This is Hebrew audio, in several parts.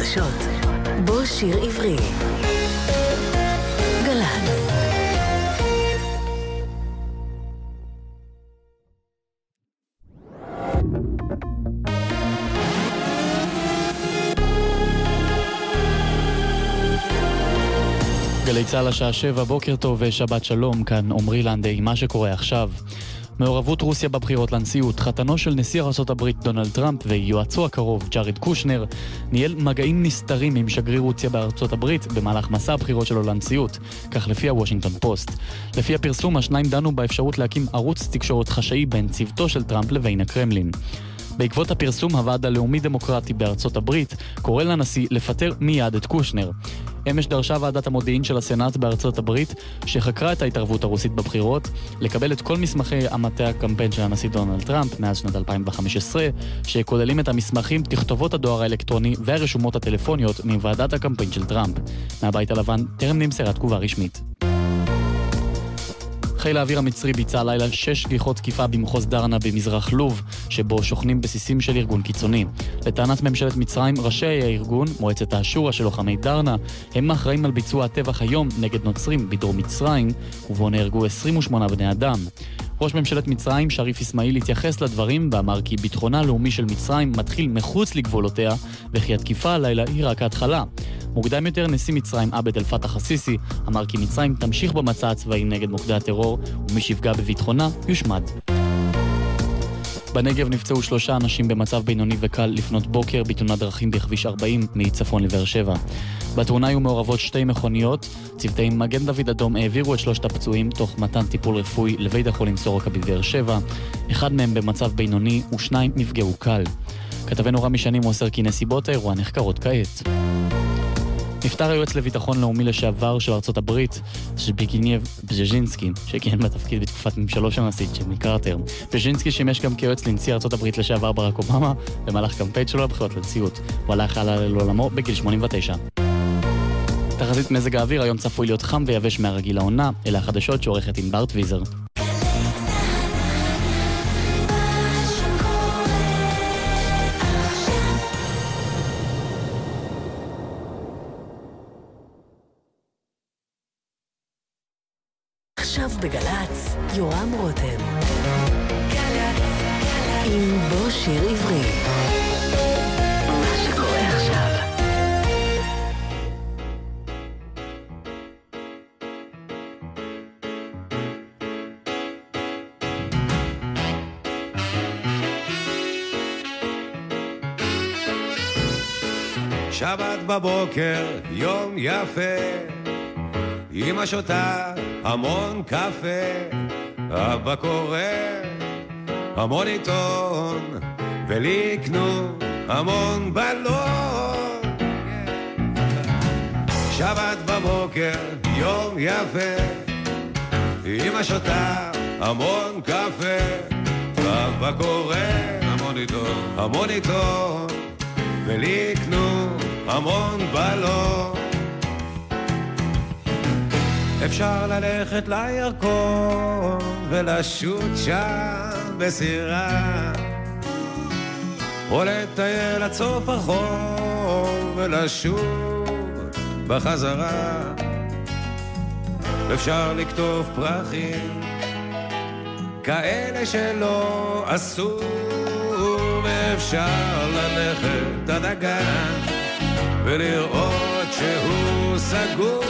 החדשות. בוא שיר עברי. גל"צ גלי צה"ל השעה שבע, בוקר טוב ושבת שלום, כאן עמרי לנדה עם מה שקורה עכשיו. מעורבות רוסיה בבחירות לנשיאות, חתנו של נשיא ארה"ב דונלד טראמפ ויועצו הקרוב ג'ארד קושנר ניהל מגעים נסתרים עם שגריר רוסיה בארצות הברית במהלך מסע הבחירות שלו לנשיאות, כך לפי הוושינגטון פוסט. לפי הפרסום, השניים דנו באפשרות להקים ערוץ תקשורת חשאי בין צוותו של טראמפ לבין הקרמלין. בעקבות הפרסום, הוועד הלאומי דמוקרטי בארצות הברית קורא לנשיא לפטר מיד את קושנר. אמש דרשה ועדת המודיעין של הסנאט בארצות הברית, שחקרה את ההתערבות הרוסית בבחירות, לקבל את כל מסמכי המטה הקמפיין של הנשיא דונלד טראמפ מאז שנת 2015, שכוללים את המסמכים, תכתובות הדואר האלקטרוני והרשומות הטלפוניות מוועדת הקמפיין של טראמפ. מהבית הלבן טרם נמסרה תגובה רשמית. חיל האוויר המצרי ביצע הלילה שש שגיחות תקיפה במחוז דרנה במזרח לוב, שבו שוכנים בסיסים של ארגון קיצוני. לטענת ממשלת מצרים, ראשי הארגון, מועצת האשורה של לוחמי דרנה, הם האחראים על ביצוע הטבח היום נגד נוצרים בדרום מצרים, ובו נהרגו 28 בני אדם. ראש ממשלת מצרים, שריף אסמאעיל, התייחס לדברים ואמר כי ביטחונה הלאומי של מצרים מתחיל מחוץ לגבולותיה, וכי התקיפה הלילה היא רק ההתחלה. מוקדם יותר נשיא מצרים עבד אל פתח א-סיסי אמר כי מצרים תמשיך במצע הצבאי נגד מוקדי הטרור, ומי שיפגע בביטחונה יושמד. בנגב נפצעו שלושה אנשים במצב בינוני וקל לפנות בוקר בתאונת דרכים בכביש 40 מצפון לבאר שבע. בתאונה היו מעורבות שתי מכוניות, צוותי מגן דוד אדום העבירו את שלושת הפצועים תוך מתן טיפול רפואי לבית החולים סורוקה בבאר שבע, אחד מהם במצב בינוני ושניים נפגעו קל. כתבנו רמי שני מוסר כי נסיבות האירוע נחקרות כעת. נפטר היועץ לביטחון לאומי לשעבר של ארצות הברית, שביגינייב בז'ז'ינסקי, שכיהן בתפקיד בתקופת ממשלו של הנשיא ג'ימי קרטר. בז'ז'ינסקי שימש גם כיועץ לנשיא ארצות הברית לשעבר ברק אובמה, במהלך קמפיין שלו לבחירות לנשיאות. הוא הלך הלאה לעולמו בגיל 89. תחזית מזג האוויר היום צפוי להיות חם ויבש מהרגיל לעונה, אלה החדשות שעורכת ענבר טוויזר. יורם רותם. עם בוא שיר עברי. מה שקורה עכשיו. שבת בבוקר, יום יפה, אמא שותה המון קפה, אבא קורא המון עיתון, ולי יקנו המון בלון. שבת בבוקר, יום יפה, אמא שותה המון קפה, אבא קורא המון עיתון, המון עיתון, ולי יקנו המון בלון. אפשר ללכת לירקון ולשוט שם בסירה. או לטייל עד סוף החור ולשוב בחזרה. אפשר לקטוף פרחים כאלה שלא עשו ואפשר ללכת עד הגן ולראות שהוא סגור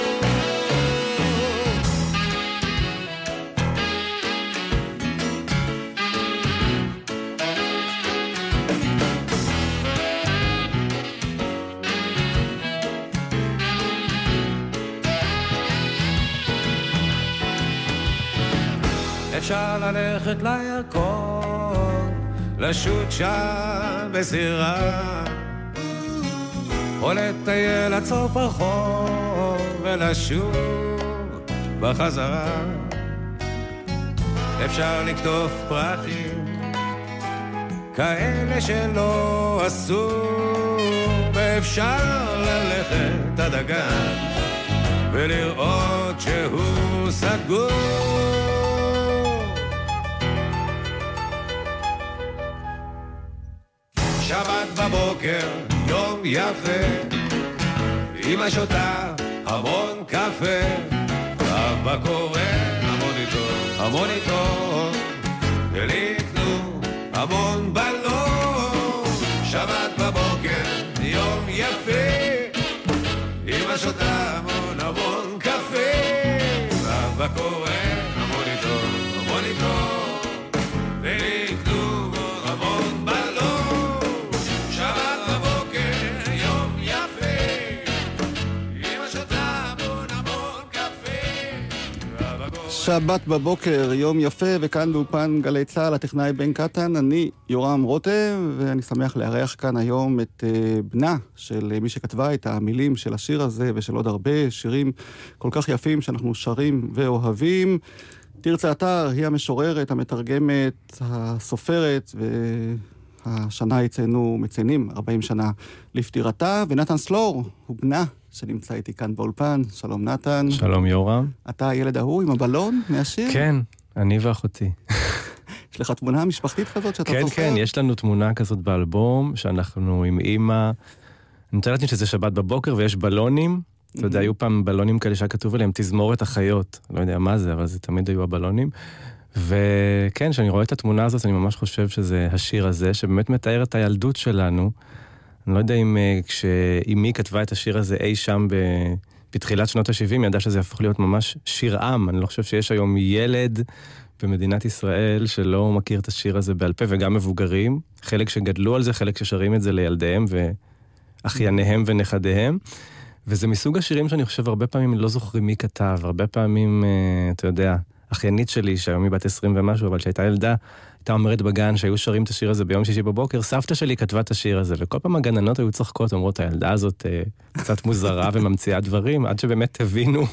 אפשר ללכת לירקון, לשוט שם בסירה, או לטייל עד סוף החור ולשוב בחזרה. אפשר לקטוף פרחים, כאלה שלא עשו, ואפשר ללכת עד הגן ולראות שהוא סגור. שבת בבוקר, יום יפה. אמא שותה המון קפה, אבא קורא המון עיתון, המון עיתון, ולקנו המון בלון, שבת בבוקר, יום יפה, אמא שותה המון המון קפה, ואבא קורא המון עיתון, המון שבת בבוקר, יום יפה, וכאן באולפן גלי צה"ל, הטכנאי בן קטן, אני יורם רותם, ואני שמח לארח כאן היום את uh, בנה של uh, מי שכתבה את המילים של השיר הזה ושל עוד הרבה שירים כל כך יפים שאנחנו שרים ואוהבים. תרצה אתר היא המשוררת, המתרגמת, הסופרת, והשנה יציינו, מציינים 40 שנה לפטירתה, ונתן סלור הוא בנה שנמצא איתי כאן באולפן. שלום נתן. שלום יורם. אתה הילד ההוא עם הבלון מהשיר? כן, אני ואחותי. יש לך תמונה משפחתית כזאת שאתה כן, זוכר? כן, יש לנו תמונה כזאת באלבום, שאנחנו עם אימא. אני מתאר לעצמי שזה שבת בבוקר ויש בלונים. אתה יודע, היו פעם בלונים כאלה שהיה כתוב עליהם תזמורת החיות. לא יודע מה זה, אבל זה תמיד היו הבלונים. וכן, כשאני רואה את התמונה הזאת, אני ממש חושב שזה השיר הזה, שבאמת מתאר את הילדות שלנו. אני לא יודע אם אה, כשאימי כתבה את השיר הזה אי שם ב... בתחילת שנות ה-70, היא ידעה שזה יהפוך להיות ממש שיר עם. אני לא חושב שיש היום ילד במדינת ישראל שלא מכיר את השיר הזה בעל פה, וגם מבוגרים. חלק שגדלו על זה, חלק ששרים את זה לילדיהם ואחייניהם ונכדיהם. וזה מסוג השירים שאני חושב הרבה פעמים לא זוכרים מי כתב, הרבה פעמים, אה, אתה יודע, אחיינית שלי, שהיום היא בת 20 ומשהו, אבל שהייתה ילדה, הייתה אומרת בגן שהיו שרים את השיר הזה ביום שישי בבוקר, סבתא שלי כתבה את השיר הזה, וכל פעם הגננות היו צוחקות, אומרות, הילדה הזאת אה, קצת מוזרה וממציאה דברים, עד שבאמת הבינו.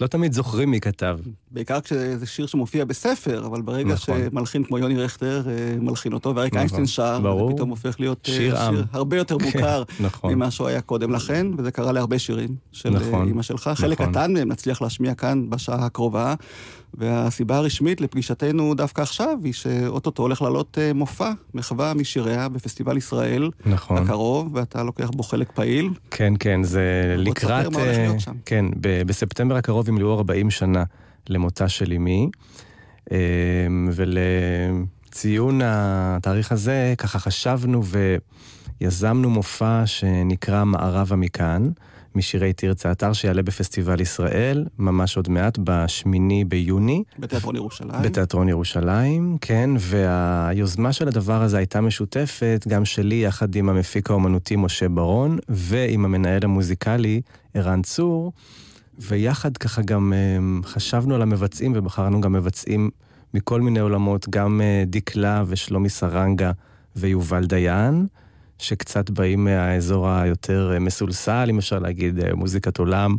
לא תמיד זוכרים מי כתב. בעיקר כשזה שיר שמופיע בספר, אבל ברגע נכון. שמלחין כמו יוני רכטר אה, מלחין אותו, ואריק נכון. איינשטיין שר, ברור. זה פתאום הופך להיות אה, שיר עם. הרבה יותר מוכר נכון. ממה שהוא היה קודם לכן, וזה קרה להרבה שירים של אה, נכון. אימא שלך. חלק נכון. קטן מהם נצליח להשמיע כאן בשעה הקרובה, והסיבה הרשמית לפגישתנו דווקא עכשיו היא שאו-טו-טו הולך לעלות מופע, מחווה משיריה בפסטיבל ישראל נכון. הקרוב, ואתה לוקח בו חלק פעיל. כן, כן, זה בוא לקראת... תספר מה הולך להיות שם. כן, בספטמבר הקרוב ימלאו 40 שנה למותה של אמי, אה, ולציון התאריך הזה, ככה חשבנו ויזמנו מופע שנקרא מערבה מכאן, משירי תרצה אתר, שיעלה בפסטיבל ישראל, ממש עוד מעט, בשמיני ביוני. בתיאטרון ירושלים. בתיאטרון ירושלים, כן, והיוזמה של הדבר הזה הייתה משותפת, גם שלי יחד עם המפיק האומנותי משה ברון, ועם המנהל המוזיקלי ערן צור, ויחד ככה גם אה, חשבנו על המבצעים, ובחרנו גם מבצעים מכל מיני עולמות, גם אה, דיקלה ושלומי סרנגה ויובל דיין. שקצת באים מהאזור היותר אה, מסולסל, אם אפשר להגיד, אה, מוזיקת עולם,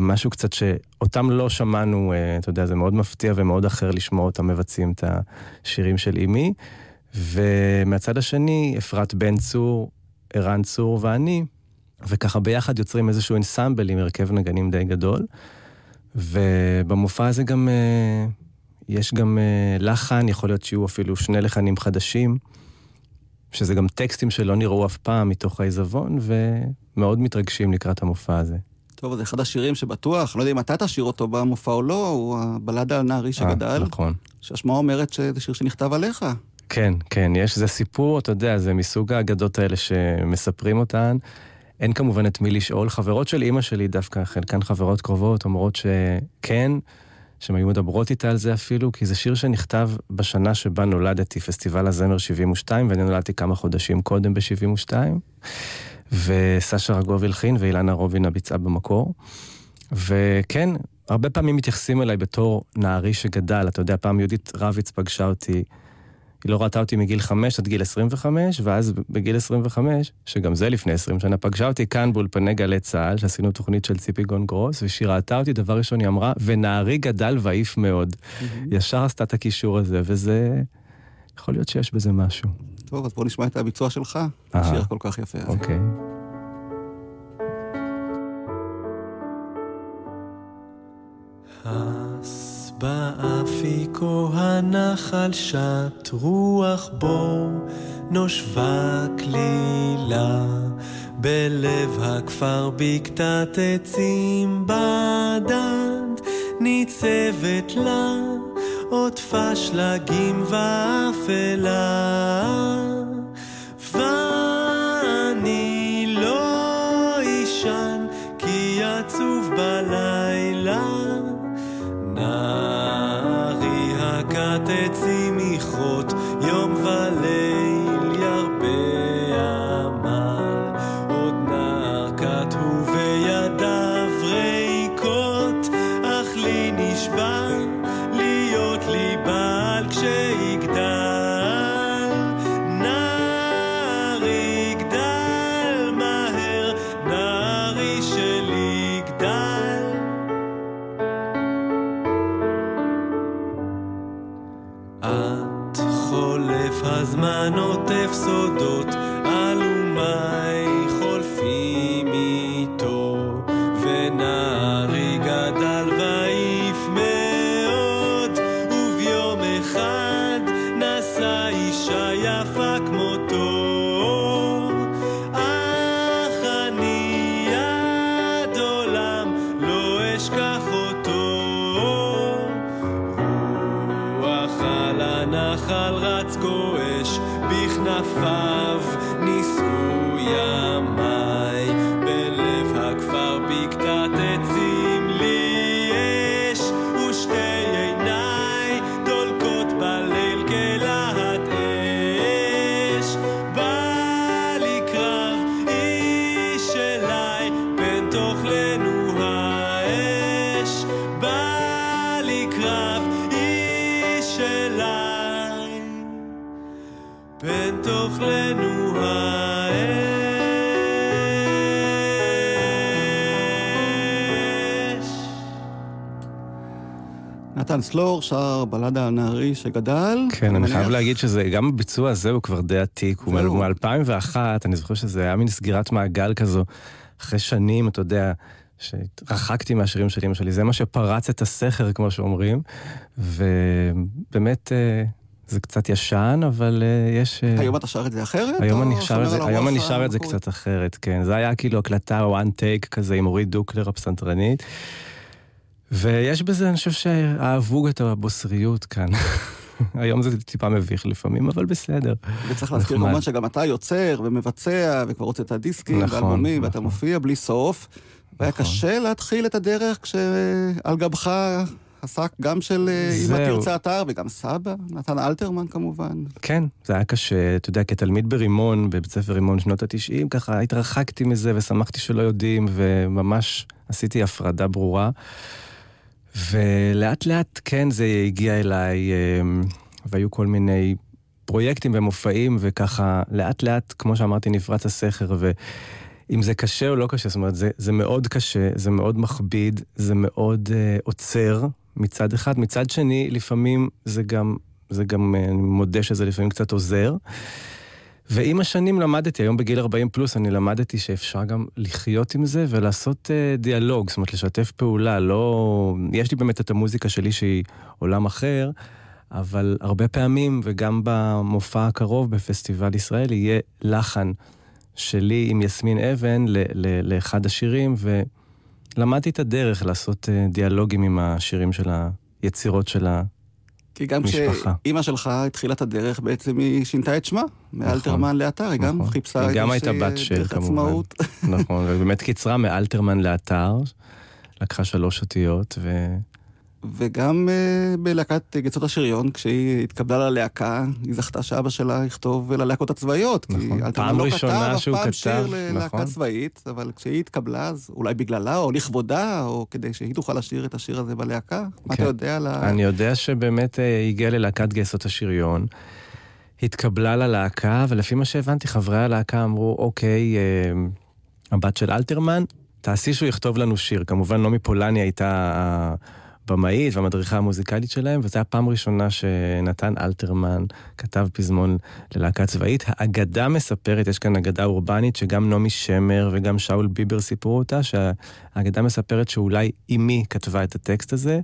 משהו קצת שאותם לא שמענו, אתה יודע, זה מאוד מפתיע ומאוד אחר לשמוע אותם מבצעים את השירים של אימי. ומהצד השני, אפרת בן צור, ערן צור ואני, וככה ביחד יוצרים איזשהו אנסמבל עם הרכב נגנים די גדול. ובמופע הזה גם, אה, יש גם אה, לחן, יכול להיות שיהיו אפילו שני לחנים חדשים. שזה גם טקסטים שלא נראו אף פעם מתוך העיזבון, ומאוד מתרגשים לקראת המופע הזה. טוב, זה אחד השירים שבטוח, לא יודע אם אתה תשאיר אותו במופע או לא, הוא הבלדה על נערי שגדל, אה, נכון. שהשמעה אומרת שזה שיר שנכתב עליך. כן, כן, יש, זה סיפור, אתה יודע, זה מסוג האגדות האלה שמספרים אותן. אין כמובן את מי לשאול. חברות של אימא שלי דווקא, חלקן חברות קרובות, אומרות שכן, שהן היו מדברות איתה על זה אפילו, כי זה שיר שנכתב בשנה שבה נולדתי, פסטיבל הזמר 72, ואני נולדתי כמה חודשים קודם ב-72. וסשה רגוב הלחין ואילנה רובינה ביצעה במקור. וכן, הרבה פעמים מתייחסים אליי בתור נערי שגדל. אתה יודע, פעם יהודית רביץ פגשה אותי, היא לא ראתה אותי מגיל 5 עד גיל 25, ואז בגיל 25, שגם זה לפני 20 שנה, פגשה אותי כאן באולפני גלי צה"ל, שעשינו תוכנית של ציפי גון גרוס, וכשהיא ראתה אותי, דבר ראשון היא אמרה, ונערי גדל ועיף מאוד. ישר עשתה את הקישור הזה, וזה... יכול להיות שיש בזה משהו. טוב, אז בוא נשמע את הביצוע שלך, אה. השיר כל כך יפה. אוקיי. הס באפיקו הנחל שט רוח בור נושבה כלילה. בלב הכפר בקתת עצים בדד ניצבת לה עוטפה שלגים ואפלה. ואני לא אישן כי עצוב בלילה גועש בכנפיו נתן סלור שר בלדה הנערי שגדל. כן, אני חייב להגיד שזה, גם הביצוע הזה הוא כבר די עתיק, הוא זהו. מ-2001, אני זוכר שזה היה מין סגירת מעגל כזו, אחרי שנים, אתה יודע, שהתרחקתי מהשירים של אמא שלי, זה מה שפרץ את הסכר, כמו שאומרים, ובאמת, אה, זה קצת ישן, אבל אה, יש... אה, היום אתה שר את זה אחרת? היום אני שר את זה, היום אני שר את זה? קצת אחרת, כן. זה היה כאילו הקלטה one take כזה עם אורית דוקלר הפסנתרנית. ויש בזה, אני חושב שאהבו את הבוסריות כאן. היום זה טיפה מביך לפעמים, אבל בסדר. וצריך להזכיר. כמובן שגם אתה יוצר ומבצע, וכבר רוצה את הדיסקים נכון, ואלבומים, ואתה נכון. מופיע בלי סוף. והיה נכון. קשה להתחיל את הדרך כשעל גבך עסק גם של אה, אמא זהו. תרצה אתר וגם סבא, נתן אלתרמן כמובן. כן, זה היה קשה, אתה יודע, כתלמיד ברימון, בבית ספר רימון שנות התשעים, ככה התרחקתי מזה ושמחתי שלא יודעים, וממש עשיתי הפרדה ברורה. ולאט לאט, כן, זה הגיע אליי, אמ, והיו כל מיני פרויקטים ומופעים, וככה, לאט לאט, כמו שאמרתי, נפרץ הסכר, ואם זה קשה או לא קשה, זאת אומרת, זה, זה מאוד קשה, זה מאוד מכביד, זה מאוד uh, עוצר מצד אחד. מצד שני, לפעמים זה גם, זה גם, uh, אני מודה שזה לפעמים קצת עוזר. ועם השנים למדתי, היום בגיל 40 פלוס, אני למדתי שאפשר גם לחיות עם זה ולעשות uh, דיאלוג, זאת אומרת, לשתף פעולה, לא... יש לי באמת את המוזיקה שלי שהיא עולם אחר, אבל הרבה פעמים, וגם במופע הקרוב בפסטיבל ישראל, יהיה לחן שלי עם יסמין אבן ל- ל- לאחד השירים, ולמדתי את הדרך לעשות uh, דיאלוגים עם השירים של היצירות של ה... כי גם. כשאימא שלך התחילה את הדרך, בעצם היא שינתה את שמה, מאלתרמן לאתר, היא גם נכון. חיפשה היא גם הייתה בת של, כמובן. נכון, ובאמת קיצרה מאלתרמן לאתר, לקחה שלוש אותיות, ו... וגם uh, בלהקת גצות השריון, כשהיא התקבלה ללהקה, היא זכתה שאבא שלה יכתוב ללהקות הצבאיות. נכון. פעם לא ראשונה כתב אף שהוא פעם כתב, שיר ללהקה נכון. צבאית, אבל כשהיא התקבלה, אז אולי בגללה, או לכבודה, או כדי שהיא תוכל לשיר את השיר הזה בלהקה. מה אתה כן. יודע על ה... אני יודע שבאמת אה, הגיעה ללהקת גייסות השריון, התקבלה ללהקה, ולפי מה שהבנתי, חברי הלהקה אמרו, אוקיי, אה, הבת של אלתרמן, תעשי שהוא יכתוב לנו שיר. כמובן, נעמי פולני הייתה הבמאית והמדריכה המוזיקלית שלהם, וזו הייתה פעם ראשונה שנתן אלתרמן כתב פזמון ללהקה צבאית. האגדה מספרת, יש כאן אגדה אורבנית, שגם נעמי שמר וגם שאול ביבר סיפרו אותה, שהאגדה מספרת שאולי אמי כתבה את הטקסט הזה,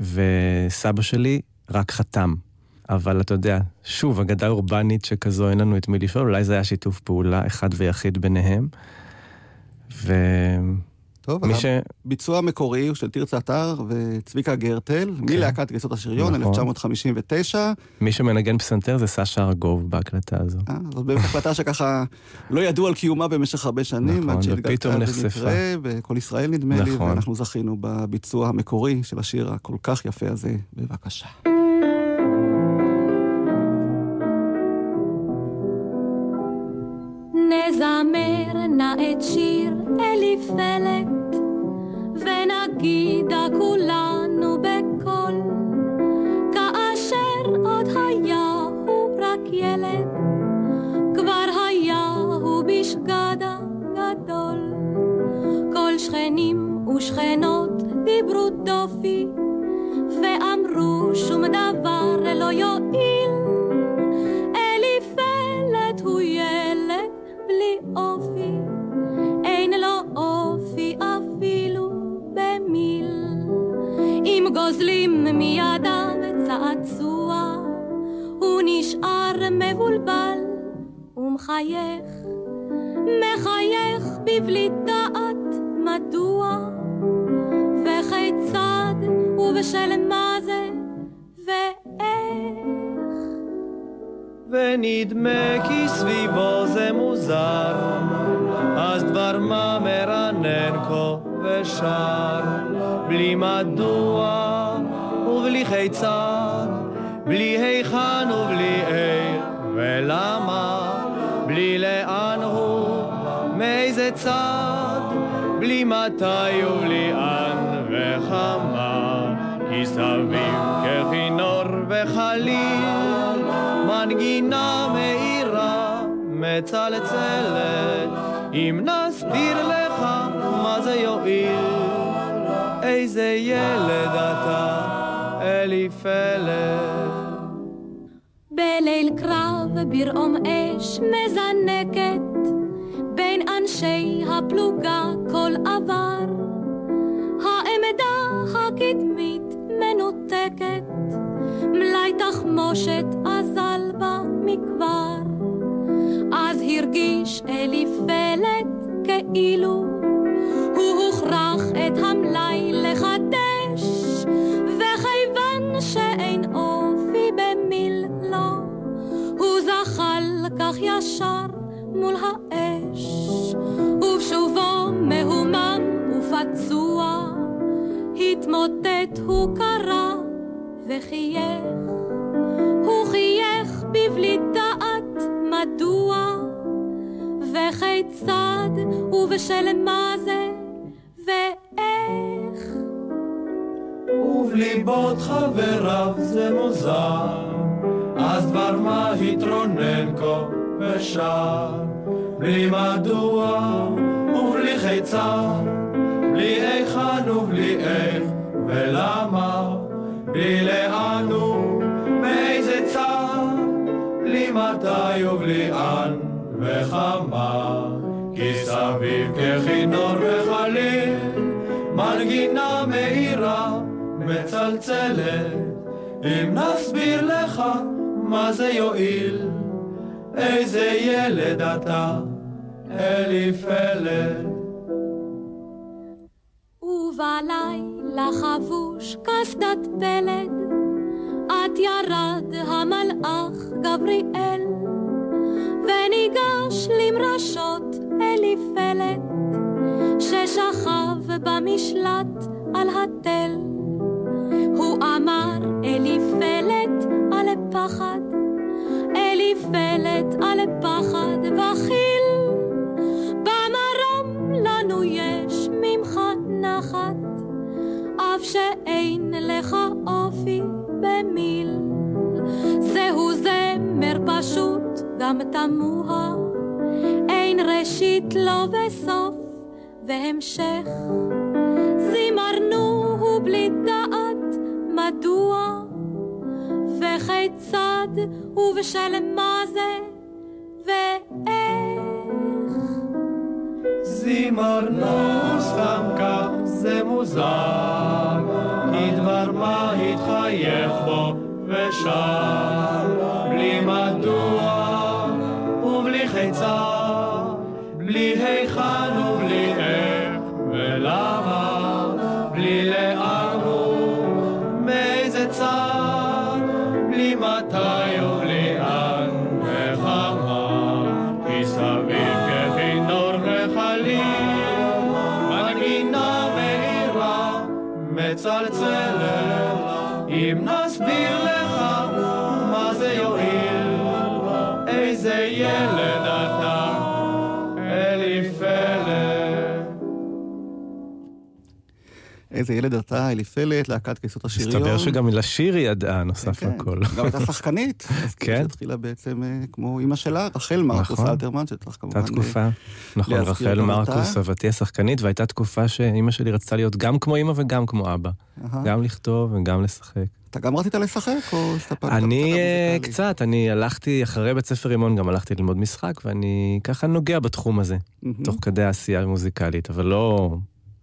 וסבא שלי רק חתם אבל אתה יודע, שוב, אגדה אורבנית שכזו, אין לנו את מי לשאול, אולי זה היה שיתוף פעולה אחד ויחיד ביניהם. ו... טוב, מי ש... הביצוע המקורי הוא של תרצה אתר וצביקה גרטל, מלהקת גייסות השריון, נכון. 1959. מי שמנגן פסנתר זה סשה ארגוב בהקלטה הזו. אה, זאת באמת החלטה שככה לא ידעו על קיומה במשך הרבה שנים, נכון, עד שהתגלתה. במקרה, בכל ישראל נדמה לי, נכון. ואנחנו זכינו בביצוע המקורי של השיר הכל כך יפה הזה. בבקשה. נזמר נא את שיר אליפלת, ונגידה כולנו בקול, כאשר עוד היה הוא רק ילד, כבר היה הוא בשגדה גדול. כל שכנים ושכנות דיברו דופי, ואמרו שום דבר לא יועיל. גוזלים מידיו צעצוע, הוא נשאר מבולבל ומחייך, מחייך בבלי דעת מדוע, וכיצד ובשל מה זה ואיך. ונדמה כי סביבו זה מוזר, אז דבר מה מרנן כה ושר, בלי מדוע ובלי כיצד, בלי היכן ובלי איך ולמה, בלי לאן הוא, מאיזה צד, בלי מתי ובלי אן וכמה, כי סביב ככינור וחליל, מנגינה מאירה מצלצלת, אם נסביר לך מה זה יועיל, איזה ילד אתה, אליפלת. בליל קרב ברעום אש מזנקת, בין אנשי הפלוגה כל עבר. העמדה הקדמית מנותקת, מלאי תחמושת אזל בה מכבר. אז הרגיש כאילו הוא הוכרח את המלאי לחדש, וכיוון שאין אופי במיל לו, הוא זחל כך ישר מול האש, ובשובו מהומם ופצוע, התמוטט הוא קרא וחייך, הוא חייך בבלי דעת מדוע, וכיצד ובשל מה זה ואיך. ובליבות חבריו זה מוזר, אז דבר מה התרונן כה ושר, בלי מדוע ובלי חיצר, בלי היכן ובלי איך ולמה, בלי לאן ומאיזה צד, בלי מתי ובלי אן וכמה, כי סביב ככינור וחליל, מנגינה מאירה מצלצלת, אם נסביר לך מה זה יועיל, איזה ילד אתה, אליפלת. ובלילה חבוש קסדת פלד, עד ירד המלאך גבריאל, וניגש למרשות אליפלת, ששכב במשלט על התל. הוא אמר אליפלת על פחד, אליפלת על פחד בכיל, במרום לנו יש ממך נחת, אף שאין לך אופי במיל. זהו זמר פשוט, גם תמוה, אין ראשית לו וסוף, והמשך. זימרנו הוא בלי דעת מדוע, וכיצד ובשל מה זה ואיך. זימרנו סתם כך זה מוזר, כי דבר מה התחייך בו ושר, בלי מדוע חיצה, בלי היכן ובלי איך ולמה, איזה ילד אתה, אליפלת, להקת כיסות השריון. מסתבר שגם לשיר היא ידעה, נוסף כן, לכל. גם הייתה שחקנית. אז כן. שהתחילה בעצם אה, כמו אימא שלה, רחל מרקוס נכון. אלתרמן, שצריך כמובן... הייתה תקופה, נכון, להזכיר רחל מרקוס. סבתי השחקנית, והייתה תקופה שאימא שלי רצתה להיות גם כמו אימא וגם כמו אבא. גם לכתוב וגם לשחק. אתה גם רצית לשחק, או הסתפקת? אני אה? קצת, אני הלכתי אחרי בית ספר רימון, גם הלכתי ללמוד משחק, ואני ככה נוגע בתחום הזה. תוך כדי העשייה המוזיקלית, אבל לא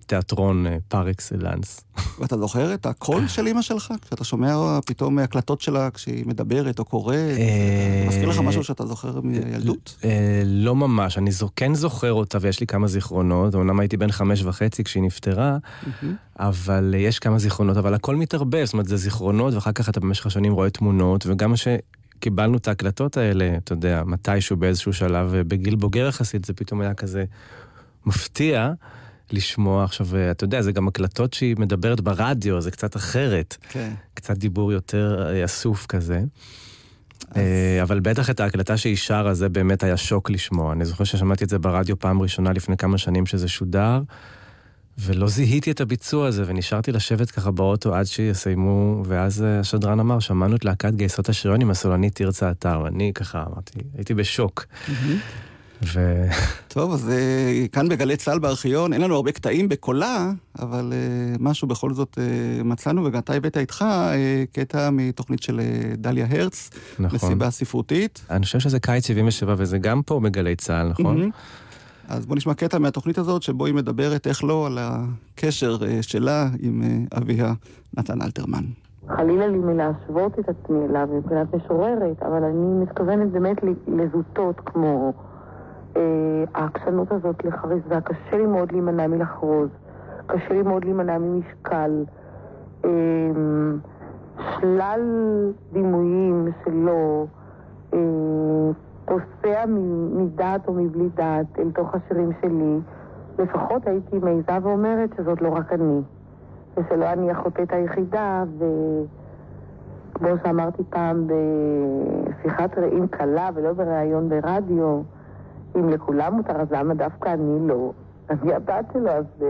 תיאטרון אה, פר אקסלנס. ואתה זוכר את הקול של אימא שלך? כשאתה שומע פתאום הקלטות שלה כשהיא מדברת או קוראת? אה, מזכיר לך משהו שאתה זוכר מילדות? אה, לא ממש, אני כן זוכר אותה ויש לי כמה זיכרונות, אמנם הייתי בן חמש וחצי כשהיא נפטרה. אבל יש כמה זיכרונות, אבל הכל מתערבב, זאת אומרת, זה זיכרונות, ואחר כך אתה במשך השנים רואה תמונות, וגם מה שקיבלנו את ההקלטות האלה, אתה יודע, מתישהו באיזשהו שלב, בגיל בוגר יחסית, זה פתאום היה כזה מפתיע לשמוע. עכשיו, אה, אתה יודע, זה גם הקלטות שהיא מדברת ברדיו, זה קצת אחרת, כן. קצת דיבור יותר אה, אסוף כזה. אה, אבל בטח את ההקלטה שהיא שרה, זה באמת היה שוק לשמוע. אני זוכר ששמעתי את זה ברדיו פעם ראשונה לפני כמה שנים שזה שודר, ולא זיהיתי את הביצוע הזה, ונשארתי לשבת ככה באוטו עד שיסיימו, ואז השדרן אמר, שמענו את להקת גייסות השריון עם הסולנית תרצה אתר, ואני ככה אמרתי, הייתי בשוק. ו... טוב, אז אה, כאן בגלי צה"ל בארכיון, אין לנו הרבה קטעים בקולה, אבל אה, משהו בכל זאת אה, מצאנו, וגם אתה הבאת איתך קטע מתוכנית של דליה הרץ, נכון. מסיבה ספרותית. אני חושב שזה קיץ 77, וזה גם פה בגלי צה"ל, נכון? מהמם. אז בוא נשמע קטע מהתוכנית הזאת, שבו היא מדברת, איך לא, על הקשר שלה עם אביה, נתן אלתרמן. חלילה לי מלהשוות את עצמי אליו מבחינת משוררת, אבל אני מתכוונת באמת לזוטות כמו העקשנות הזאת לחריזה. קשה לי מאוד להימנע מלחרוז, קשה לי מאוד להימנע ממשקל. אה, שלל דימויים שלו אה, פוסע מדעת או מבלי דעת אל תוך השירים שלי. לפחות הייתי מעיזה ואומרת שזאת לא רק אני. ושלא אני החוטאת היחידה, וכמו שאמרתי פעם בשיחת רעים קלה ולא בריאיון ברדיו, אם לכולם מותר, אז למה דווקא אני לא? אני הבת שלו, אז אה,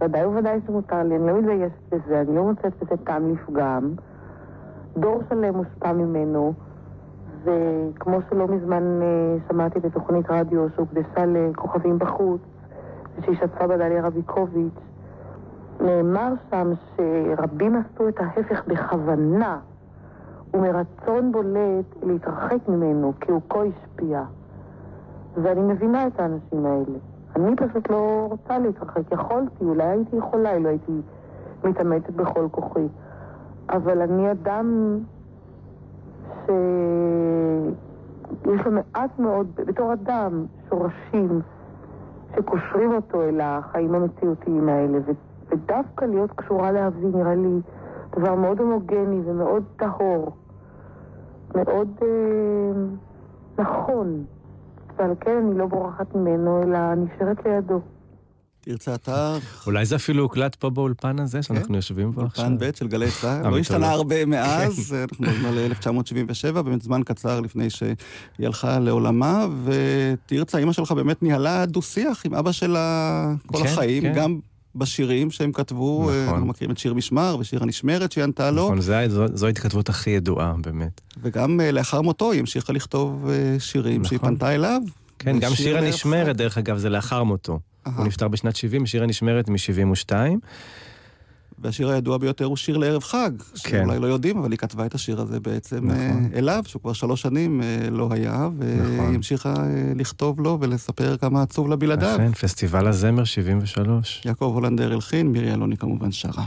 ודאי וודאי שמותר לי, אני לא מתביישת בזה, אני לא מוצאת בזה טעם לפגם. דור שלם מושפע ממנו, וכמו שלא מזמן אה, שמעתי בתוכנית רדיו שהוקדשה לכוכבים בחוץ, ושהשתתפה בה דליה רביקוביץ', נאמר שם שרבים עשו את ההפך בכוונה ומרצון בולט להתרחק ממנו כי הוא כה השפיע. ואני מבינה את האנשים האלה. אני פשוט לא רוצה להתרחק. יכולתי, אולי הייתי יכולה, אילו הייתי מתאמצת בכל כוחי. אבל אני אדם שיש לו מעט מאוד, בתור אדם, שורשים שקושרים אותו אל החיים המציאותיים האלה. ו- ודווקא להיות קשורה לאבי נראה לי דבר מאוד הומוגני ומאוד טהור. מאוד אה, נכון. ועל כן אני לא בורחת ממנו, אלא נשארת לידו. תרצה אתר, אולי זה אפילו הוקלט פה באולפן הזה, שאנחנו יושבים בו עכשיו. אולפן ב' של גלי צה"ל. לא. השתנה הרבה מאז, אנחנו מדברים על 1977, באמת זמן קצר לפני שהיא הלכה לעולמה, ותרצה, אימא שלך באמת ניהלה דו-שיח עם אבא שלה כל כן, החיים, כן. גם בשירים שהם כתבו, נכון. אנחנו מכירים את שיר משמר ושיר הנשמרת שהיא ענתה לו, נכון, זה- זו- זו ההתכתבות הכי ידועה, באמת. וגם אה, לאחר מותו היא המשיכה לכתוב אה, שירים שהיא נכון. פנתה אליו. כן, גם שיר הנשמרת. דרך אגב, זה לאחר מותו. אהה. הוא נפטר בשנת 70, שיר הנשמרת מ-72. והשיר הידוע ביותר הוא שיר לערב חג, כן. שאולי לא יודעים, אבל היא כתבה את השיר הזה בעצם נכון. אה, אליו, שהוא כבר שלוש שנים אה, לא היה, והיא נכון. המשיכה אה, לכתוב לו ולספר כמה עצוב לה בלעדיו. אכן, פסטיבל הזמר 73. יעקב הולנדר הלחין, מירי אלוני כמובן שרה.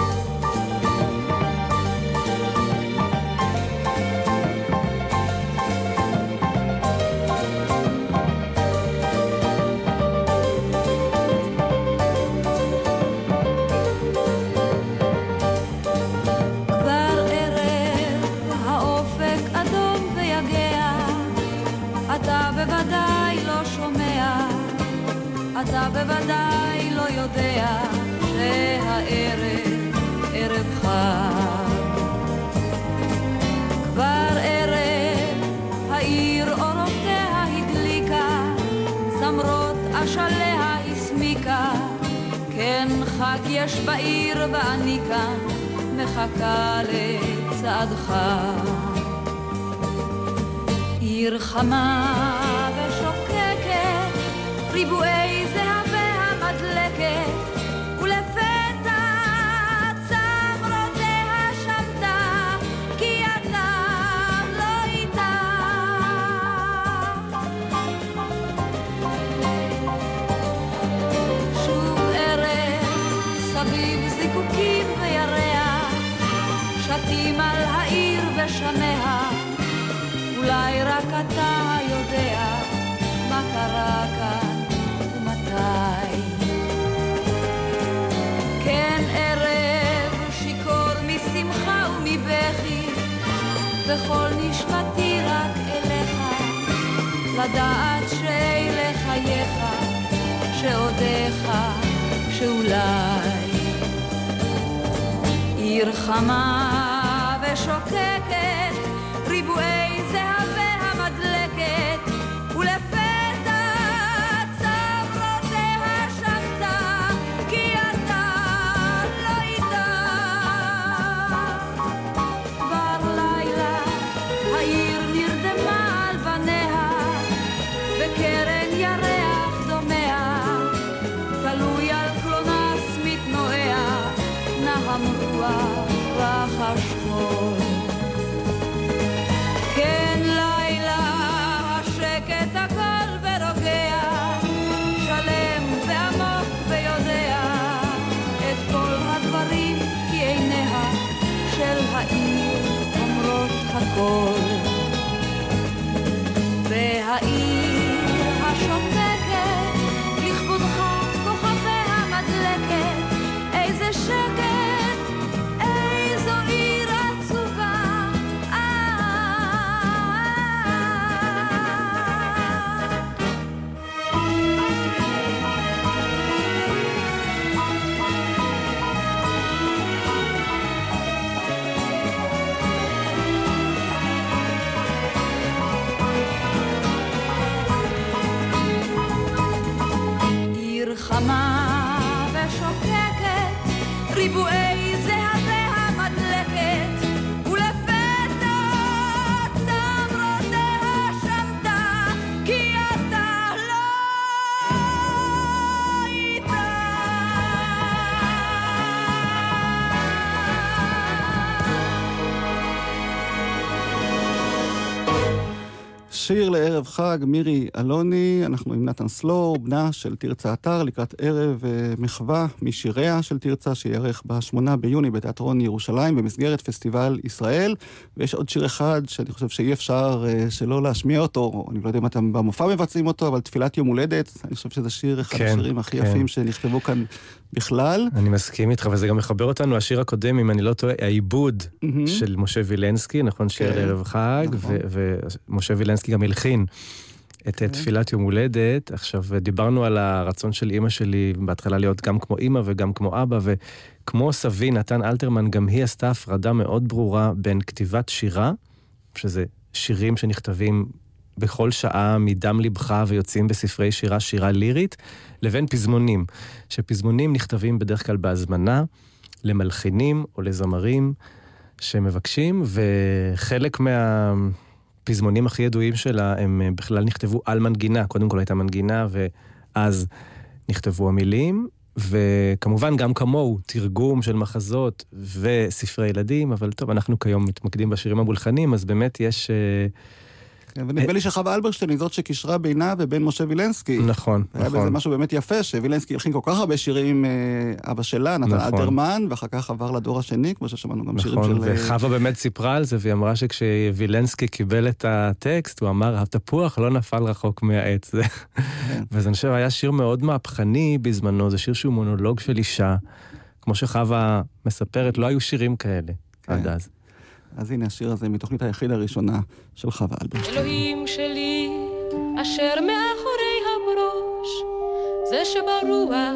וכל נשמתי רק אליך, לדעת שאלה חייך, שעודיך, שאולי. עיר חמה ושוקקת, שיר לערב חג, מירי אלוני, אנחנו עם נתן סלור, בנה של תרצה אתר, לקראת ערב אה, מחווה משיריה של תרצה, שייערך ב-8 ביוני בתיאטרון ירושלים, במסגרת פסטיבל ישראל. ויש עוד שיר אחד שאני חושב שאי אפשר אה, שלא להשמיע אותו, אני לא יודע אם אתם במופע מבצעים אותו, אבל תפילת יום הולדת, אני חושב שזה שיר, אחד כן, השירים הכי כן. יפים שנכתבו כאן בכלל. אני מסכים איתך, וזה גם מחבר אותנו, השיר הקודם, אם אני לא טועה, העיבוד מהמם. של משה וילנסקי, נכון? שיר כן, לערב חג, נכון. ו- ומשה וילנסקי גם הלחין את כן. תפילת יום הולדת. עכשיו, דיברנו על הרצון של אימא שלי בהתחלה להיות גם כמו אימא וגם כמו אבא, וכמו סבי, נתן אלתרמן, גם היא עשתה הפרדה מאוד ברורה בין כתיבת שירה, שזה שירים שנכתבים בכל שעה מדם ליבך ויוצאים בספרי שירה, שירה לירית, לבין פזמונים, שפזמונים נכתבים בדרך כלל בהזמנה למלחינים או לזמרים שמבקשים, וחלק מהפזמונים הכי ידועים שלה הם אה, בכלל נכתבו על מנגינה. קודם כל הייתה מנגינה ואז נכתבו המילים, וכמובן גם כמוהו, תרגום של מחזות וספרי ילדים, אבל טוב, אנחנו כיום מתמקדים בשירים המולחנים, אז באמת יש... כן, ונדמה לי שחווה אלברשטיין היא זאת שקישרה בינה ובין משה וילנסקי. נכון, היה בזה נכון. משהו באמת יפה, שווילנסקי הלחין כל כך הרבה שירים, אה, אבא שלה, נתן נכון. אלתרמן, ואחר כך עבר לדור השני, כמו ששמענו גם שירים נכון, של... אה, וחווה באמת סיפרה על זה, והיא אמרה שכשווילנסקי קיבל את הטקסט, הוא אמר, התפוח לא נפל רחוק מהעץ. כן. וזה אני חושב היה שיר מאוד מהפכני בזמנו, זה שיר שהוא מונולוג של אישה. כמו שחווה מספרת, לא היו שירים כאלה עד אז. אז הנה השיר הזה מתוכנית היחיד הראשונה של חווה אלברשטיין. אלוהים שלי, אשר מאחורי הברוש, זה שברוח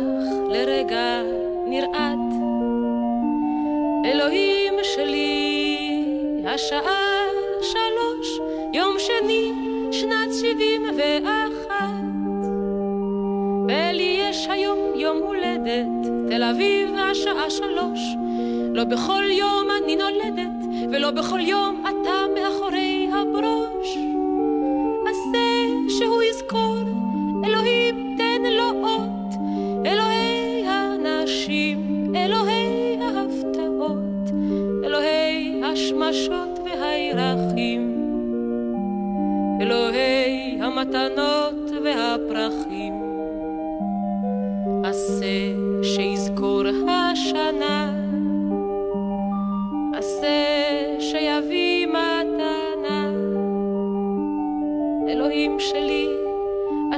לרגע נרעד. אלוהים שלי, השעה שלוש, יום שני, שנת שבעים ואחת. ולי יש היום יום הולדת, תל אביב השעה שלוש. לא בכל יום אני נולדת, ולא בכל יום אתה מאחורי הברוש. עשה שהוא יזכור, אלוהים תן לו אות, אלוהי האנשים, אלוהי ההפתעות, אלוהי השמשות והירחים, אלוהי המתנות והפרחים.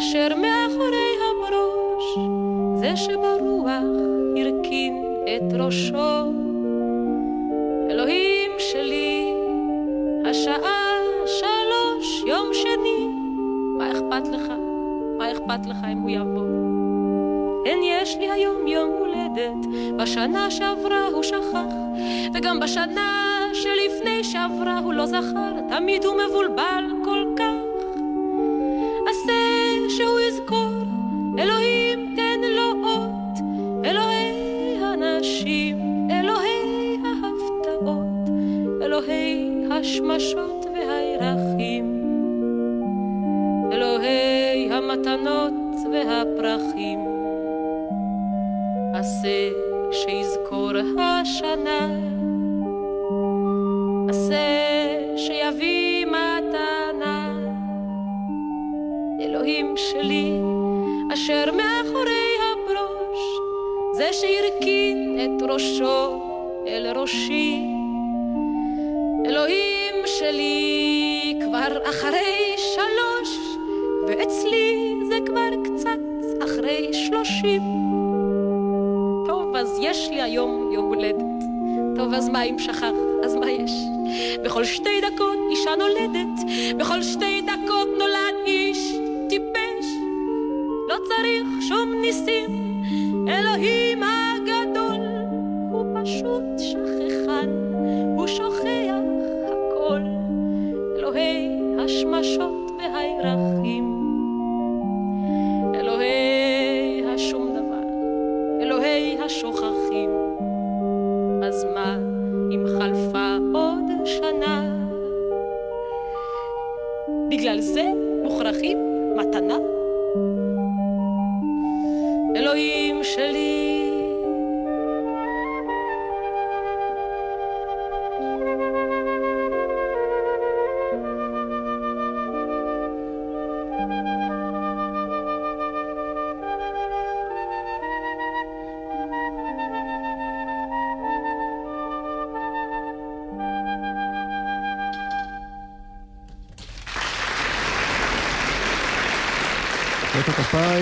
אשר מאחורי הברוש, זה שברוח הרכין את ראשו. אלוהים שלי, השעה שלוש, יום שני, מה אכפת לך? מה אכפת לך אם הוא יבוא? כן, יש לי היום יום הולדת, בשנה שעברה הוא שכח, וגם בשנה שלפני שעברה הוא לא זכר, תמיד הוא מבולבל כל כך. השמשות והירחים, אלוהי המתנות והפרחים. עשה שיזכור השנה, עשה שיביא מתנה. אלוהים שלי, אשר מאחורי הברוש, זה שהרכין את ראשו אל ראשי. שלי, כבר אחרי שלוש, ואצלי זה כבר קצת אחרי שלושים. טוב, אז יש לי היום יום הולדת. טוב, אז מה אם שכח? אז מה יש? בכל שתי דקות אישה נולדת, בכל שתי דקות נולד איש טיפש. לא צריך שום ניסים, אלוהים הגדול,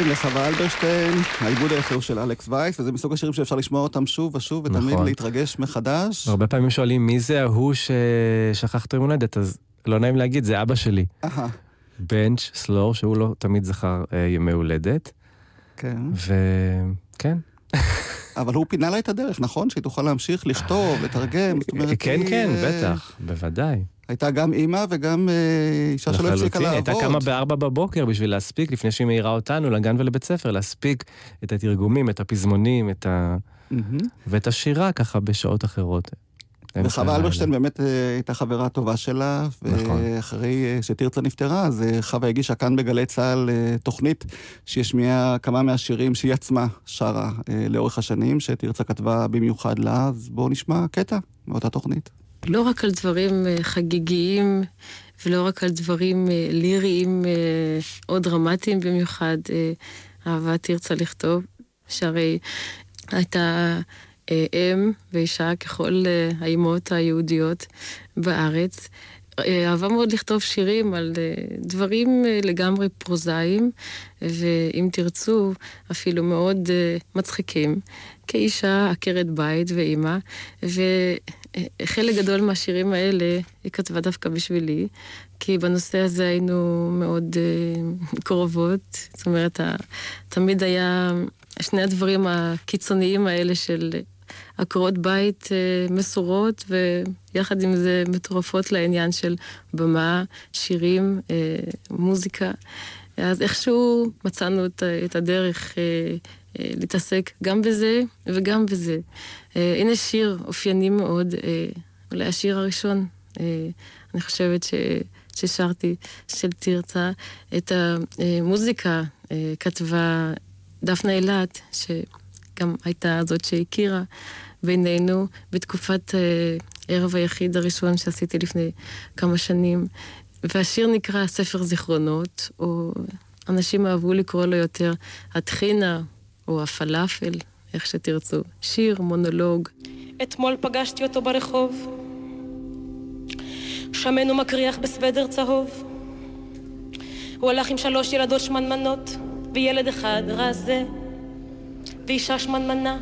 לחווה אלברשטיין, העיבוד היפה הוא של אלכס וייס, וזה מסוג השירים שאפשר לשמוע אותם שוב ושוב, ותמיד נכון. להתרגש מחדש. הרבה פעמים שואלים מי זה ההוא ששכח את היום הולדת, אז לא נעים להגיד, זה אבא שלי. בנץ' סלור, שהוא לא תמיד זכר אה, ימי הולדת. כן. וכן. אבל הוא פינה לה את הדרך, נכון? שהיא תוכל להמשיך לכתוב, לתרגם, זאת אומרת... כן, כן, אה, בטח, בוודאי. הייתה גם אימא וגם אה, אישה שלא הפסיקה לעבוד. הייתה קמה בארבע בבוקר בשביל להספיק, לפני שהיא מעירה אותנו לגן ולבית ספר, להספיק את התרגומים, את הפזמונים, את ה... ואת השירה ככה בשעות אחרות. וחווה. אלברשטיין באמת אה, הייתה חברה טובה שלה, נכון. ואחרי אה, שתרצה נפטרה, אז חווה הגישה כאן בגלי צה"ל תוכנית שהשמיעה כמה מהשירים שהיא עצמה שרה לאורך השנים, שתרצה כתבה במיוחד לה, אז בואו נשמע קטע מאותה תוכנית. לא רק על דברים אה, חגיגיים ולא רק על דברים אה, ליריים אה, או דרמטיים במיוחד, אה, אהבה תרצה לכתוב, שהרי הייתה אם ואישה ככל האימהות היהודיות בארץ. אה, אהבה מאוד לכתוב שירים על דברים לגמרי פרוזאיים, ואם תרצו, אפילו מאוד מצחיקים. כאישה עקרת בית ואימא, חלק גדול מהשירים האלה היא כתבה דווקא בשבילי, כי בנושא הזה היינו מאוד uh, קרובות. זאת אומרת, תמיד היה שני הדברים הקיצוניים האלה של עקרות בית uh, מסורות, ויחד עם זה מטורפות לעניין של במה, שירים, uh, מוזיקה. אז איכשהו מצאנו את, את הדרך אה, להתעסק גם בזה וגם בזה. אה, הנה שיר אופייני מאוד, אה, אולי השיר הראשון, אני חושבת ש... ששרתי, של תרצה. את המוזיקה כתבה דפנה אילת, שגם הייתה זאת שהכירה בינינו בתקופת ערב היחיד הראשון שעשיתי לפני כמה שנים. והשיר נקרא ספר זיכרונות, או אנשים אהבו לקרוא לו יותר הטחינה, או הפלאפל, איך שתרצו. שיר, מונולוג. אתמול פגשתי אותו ברחוב, שמן ומקריח בסוודר צהוב. הוא הלך עם שלוש ילדות שמנמנות, וילד אחד רזה, ואישה שמנמנה.